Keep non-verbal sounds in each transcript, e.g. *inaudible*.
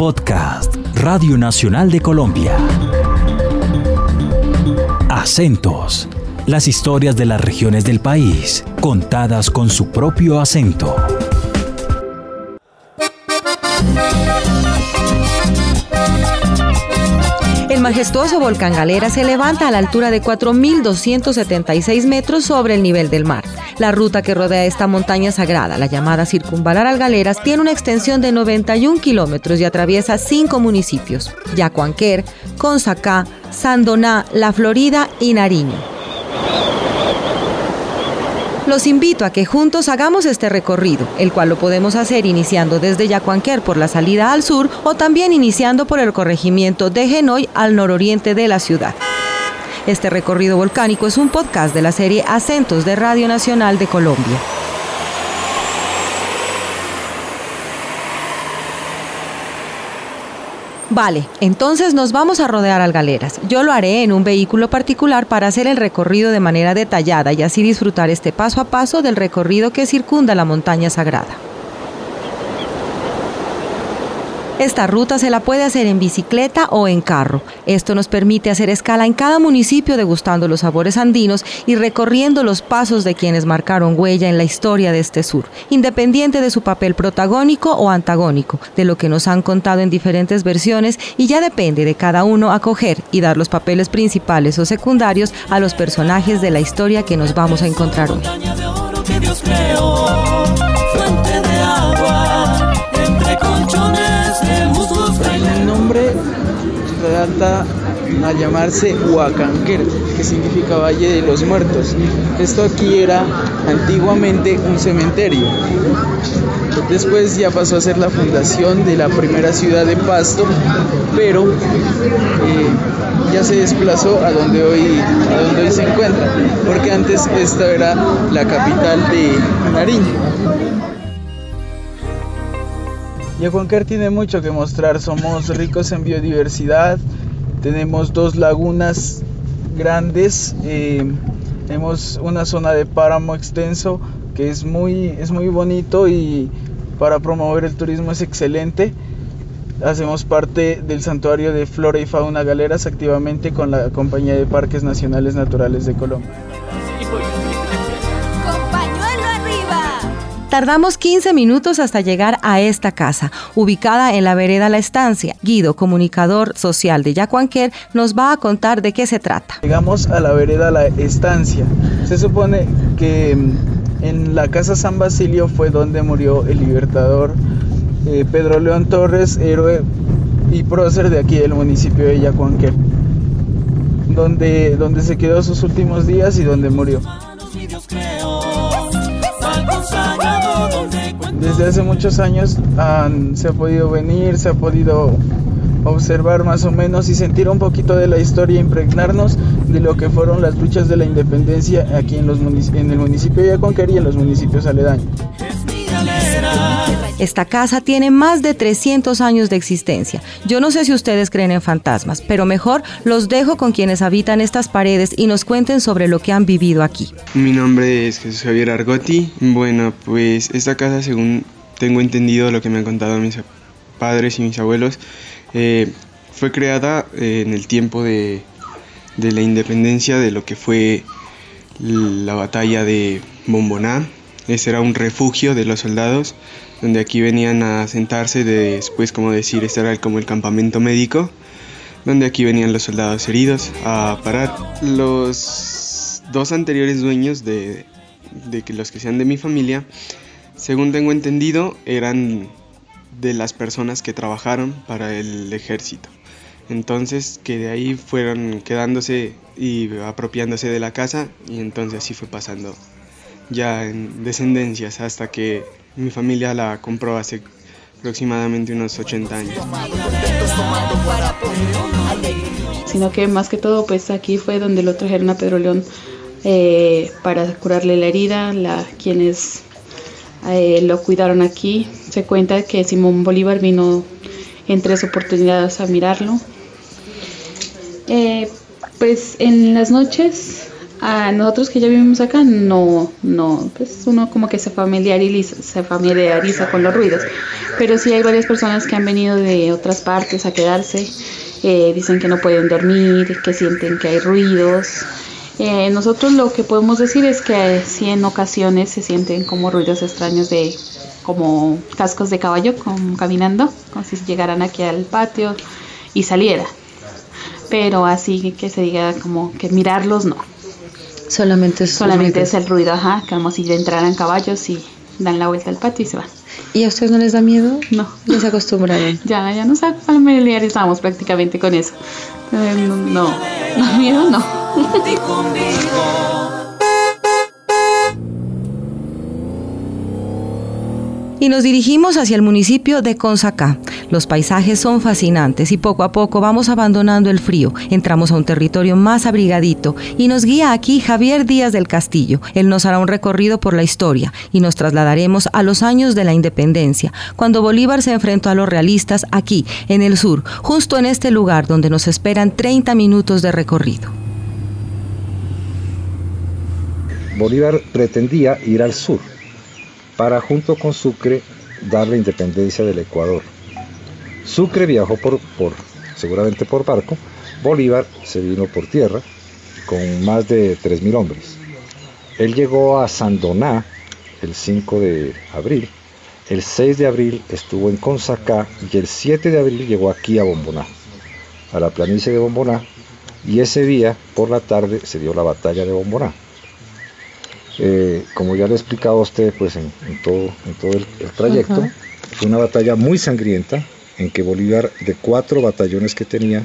Podcast Radio Nacional de Colombia. Acentos. Las historias de las regiones del país, contadas con su propio acento. Majestuoso volcán Galera se levanta a la altura de 4.276 metros sobre el nivel del mar. La ruta que rodea esta montaña sagrada, la llamada Circunvalar al Galeras, tiene una extensión de 91 kilómetros y atraviesa cinco municipios: Yacuanquer, Consacá, Sandoná, La Florida y Nariño. Los invito a que juntos hagamos este recorrido, el cual lo podemos hacer iniciando desde Yacuanquer por la salida al sur o también iniciando por el corregimiento de Genoy al nororiente de la ciudad. Este recorrido volcánico es un podcast de la serie Acentos de Radio Nacional de Colombia. Vale, entonces nos vamos a rodear al Galeras. Yo lo haré en un vehículo particular para hacer el recorrido de manera detallada y así disfrutar este paso a paso del recorrido que circunda la montaña sagrada. Esta ruta se la puede hacer en bicicleta o en carro. Esto nos permite hacer escala en cada municipio degustando los sabores andinos y recorriendo los pasos de quienes marcaron huella en la historia de este sur, independiente de su papel protagónico o antagónico, de lo que nos han contado en diferentes versiones y ya depende de cada uno acoger y dar los papeles principales o secundarios a los personajes de la historia que nos vamos a encontrar hoy. Trata a llamarse Huacanquer, que significa Valle de los Muertos. Esto aquí era antiguamente un cementerio. Después ya pasó a ser la fundación de la primera ciudad de Pasto, pero eh, ya se desplazó a donde hoy, a donde hoy se encuentra, porque antes esta era la capital de Nariño. Yacuanquer tiene mucho que mostrar, somos ricos en biodiversidad, tenemos dos lagunas grandes, eh, tenemos una zona de páramo extenso que es muy, es muy bonito y para promover el turismo es excelente. Hacemos parte del santuario de flora y fauna galeras activamente con la Compañía de Parques Nacionales Naturales de Colombia. Tardamos 15 minutos hasta llegar a esta casa, ubicada en la vereda La Estancia. Guido, comunicador social de Yacuanquer, nos va a contar de qué se trata. Llegamos a la vereda La Estancia. Se supone que mm, en la casa San Basilio fue donde murió el libertador eh, Pedro León Torres, héroe y prócer de aquí del municipio de Yacuanquer, donde, donde se quedó sus últimos días y donde murió. Desde hace muchos años se ha podido venir, se ha podido observar más o menos y sentir un poquito de la historia, impregnarnos de lo que fueron las luchas de la independencia aquí en, el municipio de Aconquer y en los municipios aledaños. Esta casa tiene más de 300 años de existencia. Yo no sé si ustedes creen en fantasmas, pero mejor los dejo con quienes habitan estas paredes y nos cuenten sobre lo que han vivido aquí. Mi nombre es Jesús Javier Argotti. Bueno, pues esta casa, según tengo entendido lo que me han contado mis padres y mis abuelos, eh, fue creada eh, en el tiempo de, de la independencia de lo que fue la batalla de Bomboná. Ese era un refugio de los soldados donde aquí venían a sentarse después, como decir, este era como el campamento médico, donde aquí venían los soldados heridos a parar. Los dos anteriores dueños de, de que los que sean de mi familia, según tengo entendido, eran de las personas que trabajaron para el ejército. Entonces que de ahí fueron quedándose y apropiándose de la casa y entonces así fue pasando ya en descendencias hasta que mi familia la compró hace aproximadamente unos 80 años. Sino que más que todo, pues aquí fue donde lo trajeron a Pedro León eh, para curarle la herida, la, quienes eh, lo cuidaron aquí. Se cuenta que Simón Bolívar vino en tres oportunidades a mirarlo. Eh, pues en las noches A nosotros que ya vivimos acá, no, no, pues uno como que se familiariza, se familiariza con los ruidos, pero sí hay varias personas que han venido de otras partes a quedarse, eh, dicen que no pueden dormir, que sienten que hay ruidos. Eh, nosotros lo que podemos decir es que sí en ocasiones se sienten como ruidos extraños de como cascos de caballo como caminando, como si llegaran aquí al patio y saliera. Pero así que se diga como que mirarlos no. Solamente es, Solamente es el ruido, ajá, como si entraran caballos y dan la vuelta al patio y se van. ¿Y a ustedes no les da miedo? No. Se acostumbraron. *laughs* ya, ya nos familiarizamos prácticamente con eso. Eh, no, no, no, miedo no. *laughs* y nos dirigimos hacia el municipio de Consacá. Los paisajes son fascinantes y poco a poco vamos abandonando el frío. Entramos a un territorio más abrigadito y nos guía aquí Javier Díaz del Castillo. Él nos hará un recorrido por la historia y nos trasladaremos a los años de la independencia, cuando Bolívar se enfrentó a los realistas aquí, en el sur, justo en este lugar donde nos esperan 30 minutos de recorrido. Bolívar pretendía ir al sur, para junto con Sucre dar la independencia del Ecuador. Sucre viajó por, por seguramente por barco, Bolívar se vino por tierra con más de 3.000 hombres. Él llegó a Sandoná el 5 de abril, el 6 de abril estuvo en Consacá y el 7 de abril llegó aquí a Bomboná, a la planicie de Bomboná, y ese día por la tarde se dio la batalla de Bomboná. Eh, como ya le he explicado a usted, pues en, todo, en todo el, trayecto, fue una batalla muy sangrienta en que Bolívar, de cuatro batallones que tenía,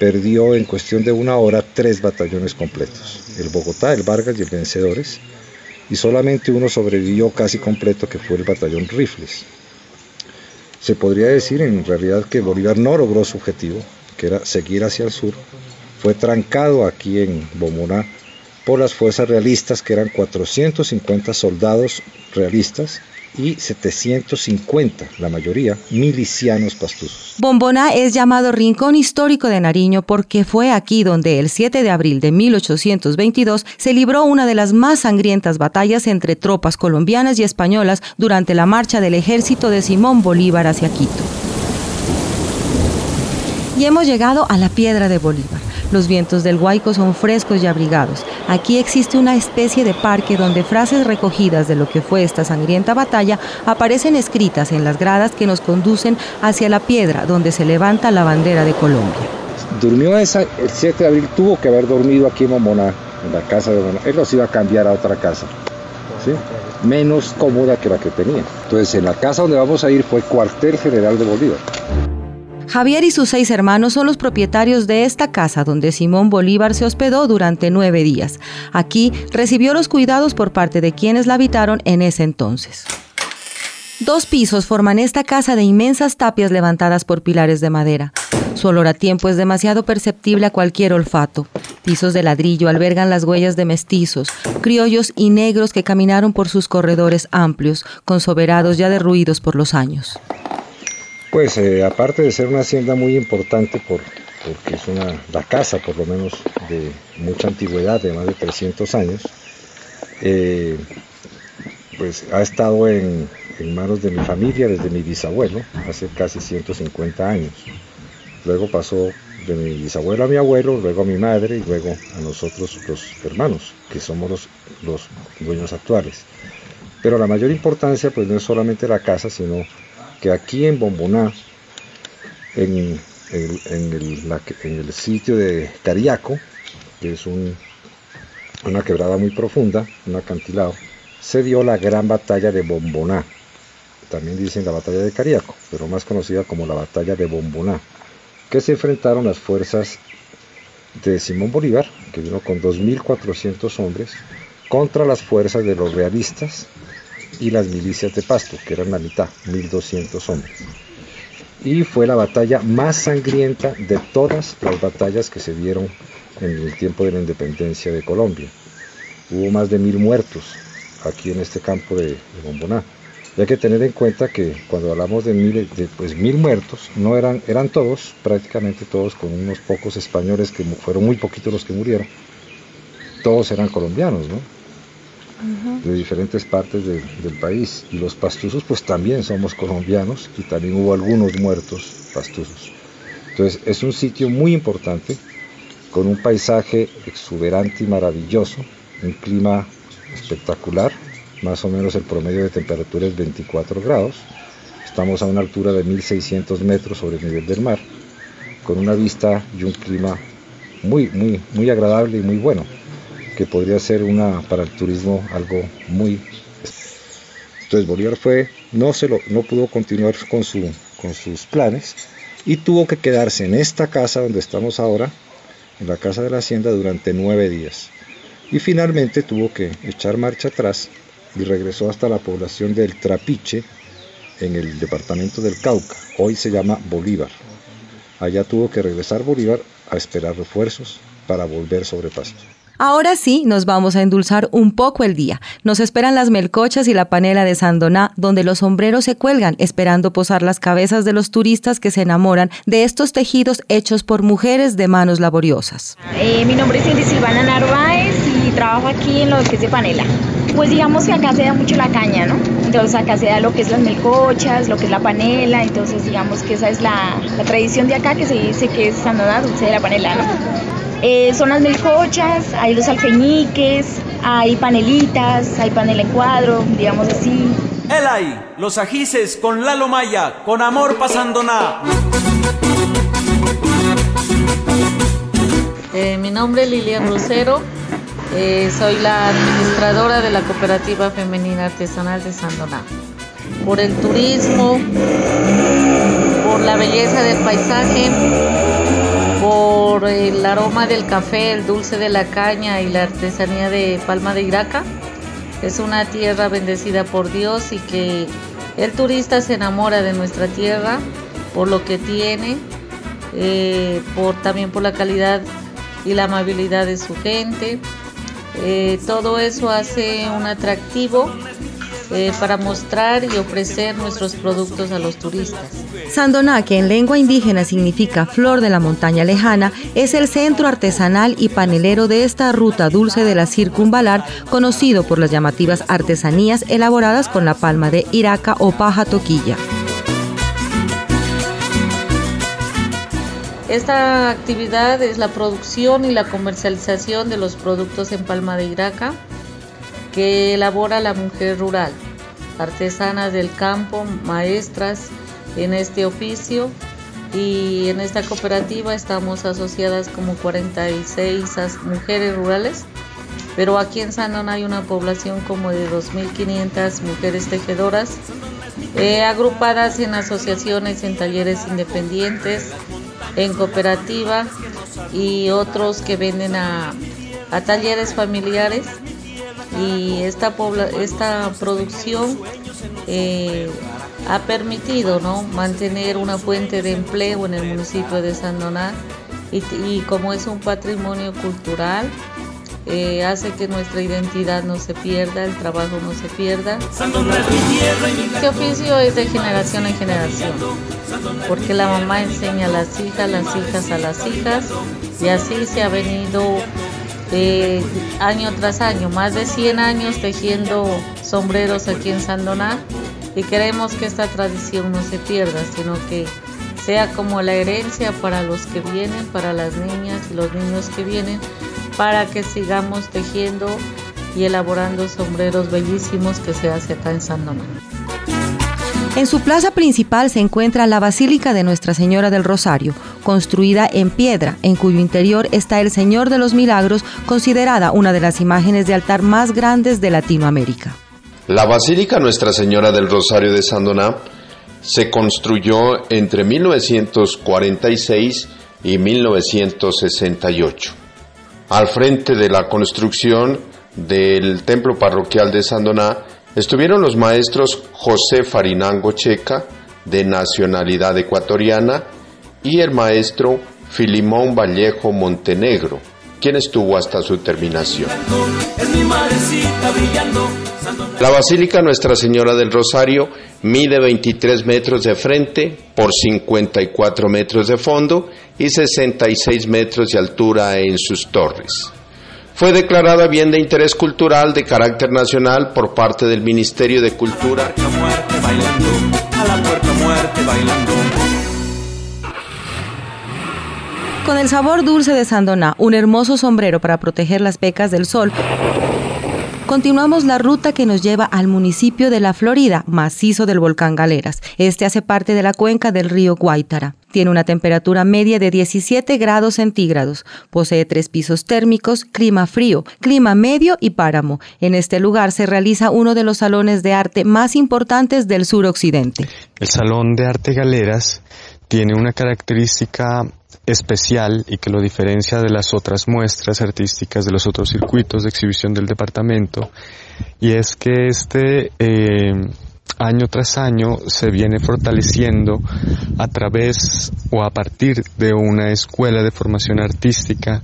perdió en cuestión de una hora tres batallones completos, el Bogotá, el Vargas y el Vencedores, y solamente uno sobrevivió casi completo, que fue el batallón Rifles. Se podría decir en realidad que Bolívar no logró su objetivo, que era seguir hacia el sur, fue trancado aquí en Bomona por las fuerzas realistas, que eran 450 soldados realistas y 750, la mayoría, milicianos pastusos. Bomboná es llamado Rincón Histórico de Nariño porque fue aquí donde el 7 de abril de 1822 se libró una de las más sangrientas batallas entre tropas colombianas y españolas durante la marcha del ejército de Simón Bolívar hacia Quito. Y hemos llegado a la piedra de Bolívar. Los vientos del Huayco son frescos y abrigados. Aquí existe una especie de parque donde frases recogidas de lo que fue esta sangrienta batalla aparecen escritas en las gradas que nos conducen hacia la piedra donde se levanta la bandera de Colombia. Durmió esa, el 7 de abril, tuvo que haber dormido aquí en en la casa de Momoná. Él los iba a cambiar a otra casa, ¿sí? menos cómoda que la que tenía. Entonces, en la casa donde vamos a ir fue cuartel general de Bolívar. Javier y sus seis hermanos son los propietarios de esta casa donde Simón Bolívar se hospedó durante nueve días. Aquí recibió los cuidados por parte de quienes la habitaron en ese entonces. Dos pisos forman esta casa de inmensas tapias levantadas por pilares de madera. Su olor a tiempo es demasiado perceptible a cualquier olfato. Pisos de ladrillo albergan las huellas de mestizos, criollos y negros que caminaron por sus corredores amplios, consoberados ya derruidos por los años. Pues eh, aparte de ser una hacienda muy importante por, porque es una, la casa por lo menos de mucha antigüedad, de más de 300 años, eh, pues ha estado en, en, manos de mi familia desde mi bisabuelo, hace casi 150 años. Luego pasó de mi bisabuelo a mi abuelo, luego a mi madre y luego a nosotros los hermanos, que somos los, los dueños actuales. Pero la mayor importancia pues no es solamente la casa, sino que aquí en Bomboná, en, el, sitio de Cariaco, que es una quebrada muy profunda, un acantilado, se dio la gran batalla de Bomboná. También dicen la batalla de Cariaco, pero más conocida como la batalla de Bomboná, que se enfrentaron las fuerzas de Simón Bolívar, que vino con 2.400 hombres, contra las fuerzas de los realistas, y las milicias de Pasto, que eran la mitad, 1200 hombres. Y fue la batalla más sangrienta de todas las batallas que se dieron en el tiempo de la independencia de Colombia. Hubo más de mil muertos aquí en este campo de, Bomboná. Y hay que tener en cuenta que cuando hablamos de mil, de, pues, mil muertos, no eran, eran todos, prácticamente todos, con unos pocos españoles que fueron muy poquitos los que murieron. todos eran colombianos, ¿no? De diferentes partes del país. Y los pastuzos pues también somos colombianos y también hubo algunos muertos pastuzos. Entonces es un sitio muy importante con un paisaje exuberante y maravilloso, un clima espectacular, más o menos el promedio de temperatura es 24 grados, estamos a una altura de 1600 metros sobre el nivel del mar, con una vista y un clima muy, muy, muy agradable y muy bueno que podría ser una para el turismo algo muy entonces Bolívar fue no se lo no pudo continuar con su con sus planes y tuvo que quedarse en esta casa donde estamos ahora en la casa de la hacienda durante nueve días. Y finalmente tuvo que echar marcha atrás y regresó hasta la población del Trapiche en el departamento del Cauca. Hoy se llama Bolívar. Allá tuvo que regresar Bolívar a esperar refuerzos para volver sobre pasto Ahora sí, nos vamos a endulzar un poco el día. Nos esperan las melcochas y la panela de Sandoná, donde los sombreros se cuelgan, esperando posar las cabezas de los turistas que se enamoran de estos tejidos hechos por mujeres de manos laboriosas. Eh, mi nombre es Cindy Silvana Narváez y trabajo aquí en lo que es de panela. Pues digamos que acá se da mucho la caña, ¿no? Entonces acá se da lo que es las melcochas, lo que es la panela, entonces digamos que esa es la, tradición de acá que se dice que es Sandoná, dulce de la panela, ¿no? Eh, son las melcochas, hay los alfeñiques, hay panelitas, hay panela en cuadro, digamos así. El hay, los ajices con Lalo Maya, con amor pasando nada. Eh, mi nombre es Lilian Rosero, eh, soy la administradora de la Cooperativa Femenina Artesanal de Sandoná. Por el turismo, por la belleza del paisaje, el aroma del café, el dulce de la caña y la artesanía de Palma de Iraca. Es una tierra bendecida por Dios y que el turista se enamora de nuestra tierra por lo que tiene, eh, por, también por la calidad y la amabilidad de su gente. Eh, todo eso hace un atractivo eh, para mostrar y ofrecer nuestros productos a los turistas. Sandoná, que en lengua indígena significa flor de la montaña lejana, es el centro artesanal y panelero de esta ruta dulce de la circunvalar, conocido por las llamativas artesanías elaboradas con la palma de iraca o paja toquilla. Esta actividad es la producción y la comercialización de los productos en palma de iraca que elabora la mujer rural, artesanas del campo, maestras en este oficio y en esta cooperativa estamos asociadas como 46 mujeres rurales, pero aquí en Sandón hay una población como de 2.500 mujeres tejedoras, eh, agrupadas en asociaciones, en talleres independientes, en cooperativa y otros que venden a, a talleres familiares. Y esta, esta producción eh, ha permitido ¿no? mantener una fuente de empleo en el municipio de Sandoná y, y como es un patrimonio cultural, eh, hace que nuestra identidad no se pierda, el trabajo no se pierda. Este oficio es de generación en generación, porque la mamá enseña a las hijas, las hijas a las hijas, y así se ha venido eh, año tras año, más de 100 años tejiendo sombreros aquí en Sandoná y queremos que esta tradición no se pierda, sino que sea como la herencia para los que vienen, para las niñas y los niños que vienen, para que sigamos tejiendo y elaborando sombreros bellísimos que se hace acá en Sandoná. En su plaza principal se encuentra la Basílica de Nuestra Señora del Rosario, construida en piedra, en cuyo interior está el Señor de los Milagros, considerada una de las imágenes de altar más grandes de Latinoamérica. La Basílica Nuestra Señora del Rosario de Sandoná se construyó entre 1946 y 1968. Al frente de la construcción del templo parroquial de Sandoná Estuvieron los maestros José Farinango Checa, de nacionalidad ecuatoriana, y el maestro Filimón Vallejo Montenegro, quien estuvo hasta su terminación. La Basílica Nuestra Señora del Rosario mide 23 metros de frente por 54 metros de fondo y 66 metros de altura en sus torres. fue declarada bien de interés cultural de carácter nacional por parte del Ministerio de Cultura. Con el sabor dulce de Sandoná, un hermoso sombrero para proteger las pecas del sol, Continuamos la ruta que nos lleva al municipio de La Florida, macizo del volcán Galeras. Este hace parte de la cuenca del río Guaitara. Tiene una temperatura media de 17 grados centígrados. Posee tres pisos térmicos, clima frío, clima medio y páramo. En este lugar se realiza uno de los salones de arte más importantes del suroccidente. El Salón de Arte Galeras tiene una característica especial y que lo diferencia de las otras muestras artísticas, de los otros circuitos de exhibición del departamento, y es que este eh, año tras año se viene fortaleciendo a través o a partir de una escuela de formación artística,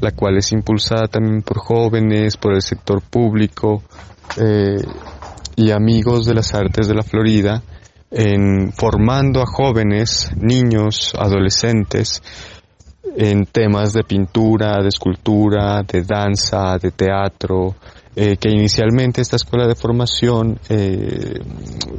la cual es impulsada también por jóvenes, por el sector público eh, y amigos de las artes de la Florida, en formando a jóvenes, niños, adolescentes en temas de pintura, de escultura, de danza, de teatro, eh, que inicialmente esta escuela de formación eh,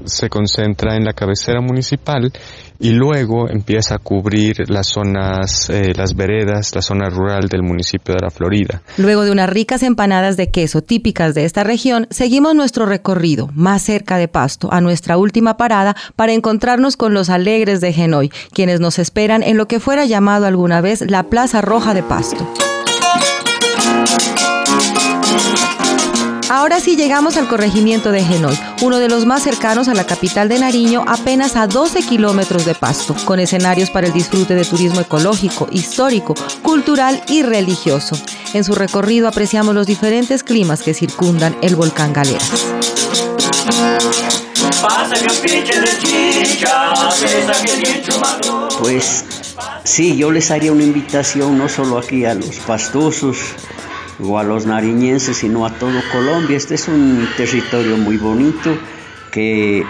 se concentra en la cabecera municipal y luego empieza a cubrir las zonas, eh, las veredas, la zona rural del municipio de la Florida. Luego de unas ricas empanadas de queso típicas de esta región, seguimos nuestro recorrido más cerca de Pasto, a nuestra última parada para encontrarnos con los alegres de Genoy, quienes nos esperan en lo que fuera llamado alguna vez la Plaza Roja de Pasto. Ahora sí llegamos al corregimiento de Genoy, uno de los más cercanos a la capital de Nariño, apenas a 12 kilómetros de Pasto, con escenarios para el disfrute de turismo ecológico, histórico, cultural y religioso. En su recorrido apreciamos los diferentes climas que circundan el volcán Galeras. Pues sí, yo les haría una invitación no solo aquí a los pastosos, o a los nariñenses, sino a todo Colombia. Este es un territorio muy bonito que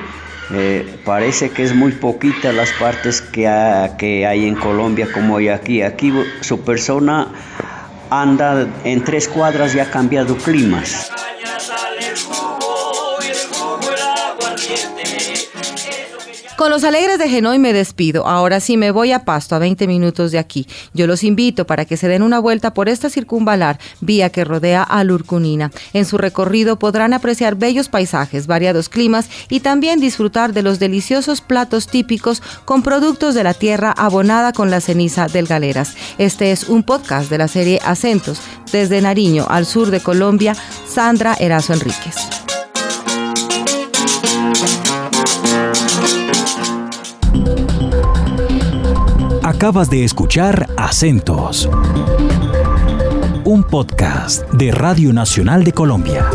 eh, parece que es muy poquita las partes que, que hay en Colombia como hay aquí. Aquí su persona anda en tres cuadras y ha cambiado climas. Con los alegres de Genoy me despido. Ahora sí me voy a Pasto, a 20 minutos de aquí. Yo los invito para que se den una vuelta por esta circunvalar, vía que rodea a Lurcunina. En su recorrido podrán apreciar bellos paisajes, variados climas y también disfrutar de los deliciosos platos típicos con productos de la tierra abonada con la ceniza del Galeras. Este es un podcast de la serie Acentos, desde Nariño al sur de Colombia, Sandra Erazo Enríquez. Acabas de escuchar Acentos, un podcast de Radio Nacional de Colombia.